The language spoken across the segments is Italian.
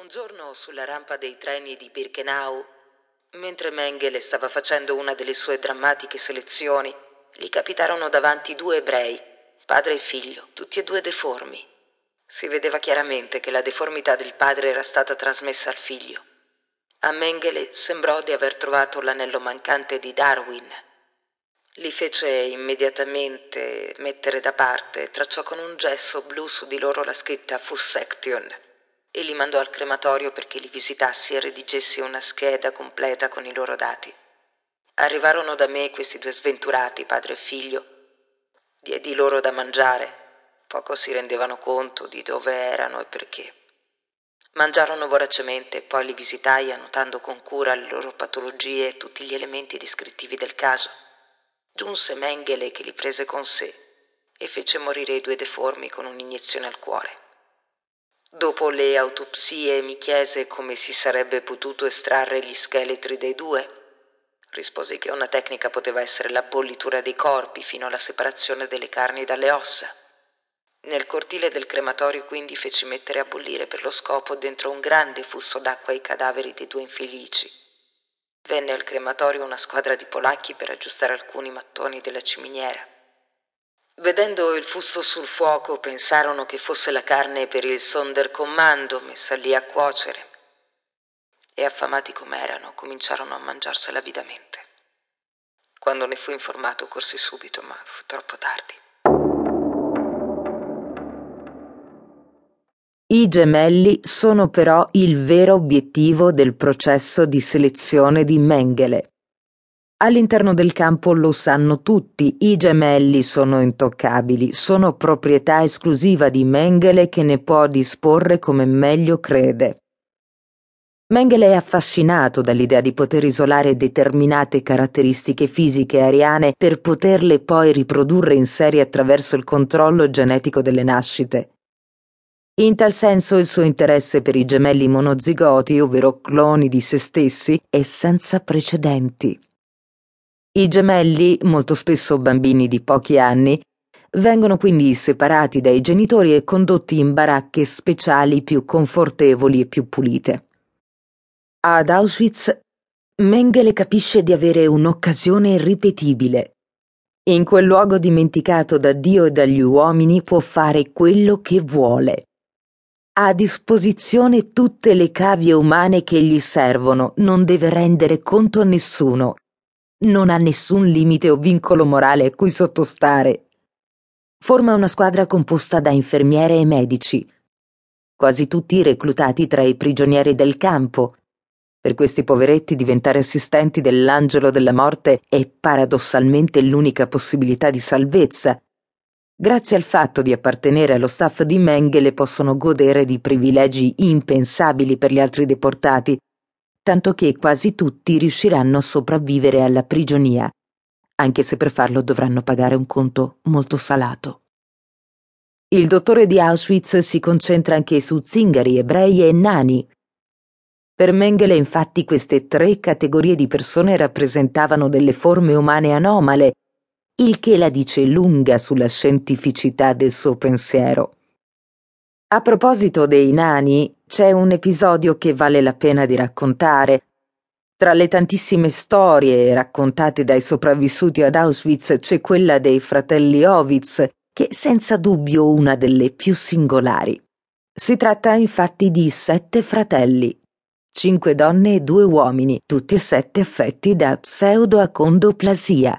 Un giorno sulla rampa dei treni di Birkenau, mentre Mengele stava facendo una delle sue drammatiche selezioni, gli capitarono davanti due ebrei, padre e figlio, tutti e due deformi. Si vedeva chiaramente che la deformità del padre era stata trasmessa al figlio. A Mengele sembrò di aver trovato l'anello mancante di Darwin. Li fece immediatamente mettere da parte tracciò con un gesso blu su di loro la scritta Fursection e li mandò al crematorio perché li visitassi e redigessi una scheda completa con i loro dati. Arrivarono da me questi due sventurati, padre e figlio. Diedi loro da mangiare. Poco si rendevano conto di dove erano e perché. Mangiarono voracemente poi li visitai annotando con cura le loro patologie e tutti gli elementi descrittivi del caso. Giunse Mengele che li prese con sé e fece morire i due deformi con un'iniezione al cuore. Dopo le autopsie mi chiese come si sarebbe potuto estrarre gli scheletri dei due. Risposi che una tecnica poteva essere la bollitura dei corpi fino alla separazione delle carni dalle ossa. Nel cortile del crematorio quindi feci mettere a bollire per lo scopo dentro un grande fusto d'acqua i cadaveri dei due infelici. Venne al crematorio una squadra di polacchi per aggiustare alcuni mattoni della ciminiera. Vedendo il fusto sul fuoco pensarono che fosse la carne per il Sonderkommando messa lì a cuocere. E affamati com'erano, cominciarono a mangiarsela avidamente. Quando ne fu informato corsi subito, ma fu troppo tardi. I gemelli sono però il vero obiettivo del processo di selezione di Mengele. All'interno del campo lo sanno tutti, i gemelli sono intoccabili, sono proprietà esclusiva di Mengele che ne può disporre come meglio crede. Mengele è affascinato dall'idea di poter isolare determinate caratteristiche fisiche ariane per poterle poi riprodurre in serie attraverso il controllo genetico delle nascite. In tal senso il suo interesse per i gemelli monozigoti, ovvero cloni di se stessi, è senza precedenti. I gemelli, molto spesso bambini di pochi anni, vengono quindi separati dai genitori e condotti in baracche speciali più confortevoli e più pulite. Ad Auschwitz, Mengele capisce di avere un'occasione irripetibile. In quel luogo dimenticato da Dio e dagli uomini può fare quello che vuole ha a disposizione tutte le cavie umane che gli servono, non deve rendere conto a nessuno. Non ha nessun limite o vincolo morale a cui sottostare. Forma una squadra composta da infermiere e medici, quasi tutti reclutati tra i prigionieri del campo. Per questi poveretti diventare assistenti dell'angelo della morte è paradossalmente l'unica possibilità di salvezza Grazie al fatto di appartenere allo staff di Mengele possono godere di privilegi impensabili per gli altri deportati, tanto che quasi tutti riusciranno a sopravvivere alla prigionia, anche se per farlo dovranno pagare un conto molto salato. Il dottore di Auschwitz si concentra anche su zingari, ebrei e nani. Per Mengele infatti queste tre categorie di persone rappresentavano delle forme umane anomale il che la dice lunga sulla scientificità del suo pensiero. A proposito dei nani, c'è un episodio che vale la pena di raccontare. Tra le tantissime storie raccontate dai sopravvissuti ad Auschwitz c'è quella dei fratelli Ovitz, che è senza dubbio una delle più singolari. Si tratta infatti di sette fratelli, cinque donne e due uomini, tutti e sette affetti da pseudoacondoplasia,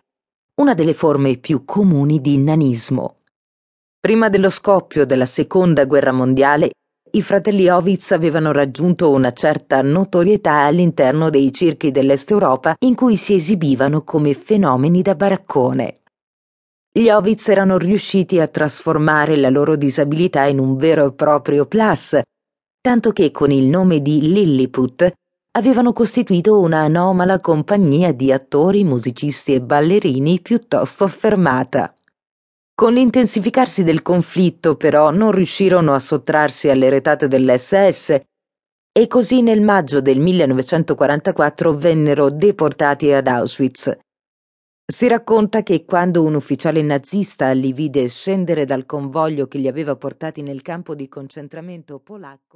una delle forme più comuni di nanismo. Prima dello scoppio della seconda guerra mondiale, i fratelli Ovitz avevano raggiunto una certa notorietà all'interno dei circhi dell'Est Europa in cui si esibivano come fenomeni da baraccone. Gli Ovitz erano riusciti a trasformare la loro disabilità in un vero e proprio plus, tanto che con il nome di Lilliput avevano costituito una anomala compagnia di attori, musicisti e ballerini piuttosto affermata. Con l'intensificarsi del conflitto, però, non riuscirono a sottrarsi alle retate dell'SS e così nel maggio del 1944 vennero deportati ad Auschwitz. Si racconta che quando un ufficiale nazista li vide scendere dal convoglio che li aveva portati nel campo di concentramento polacco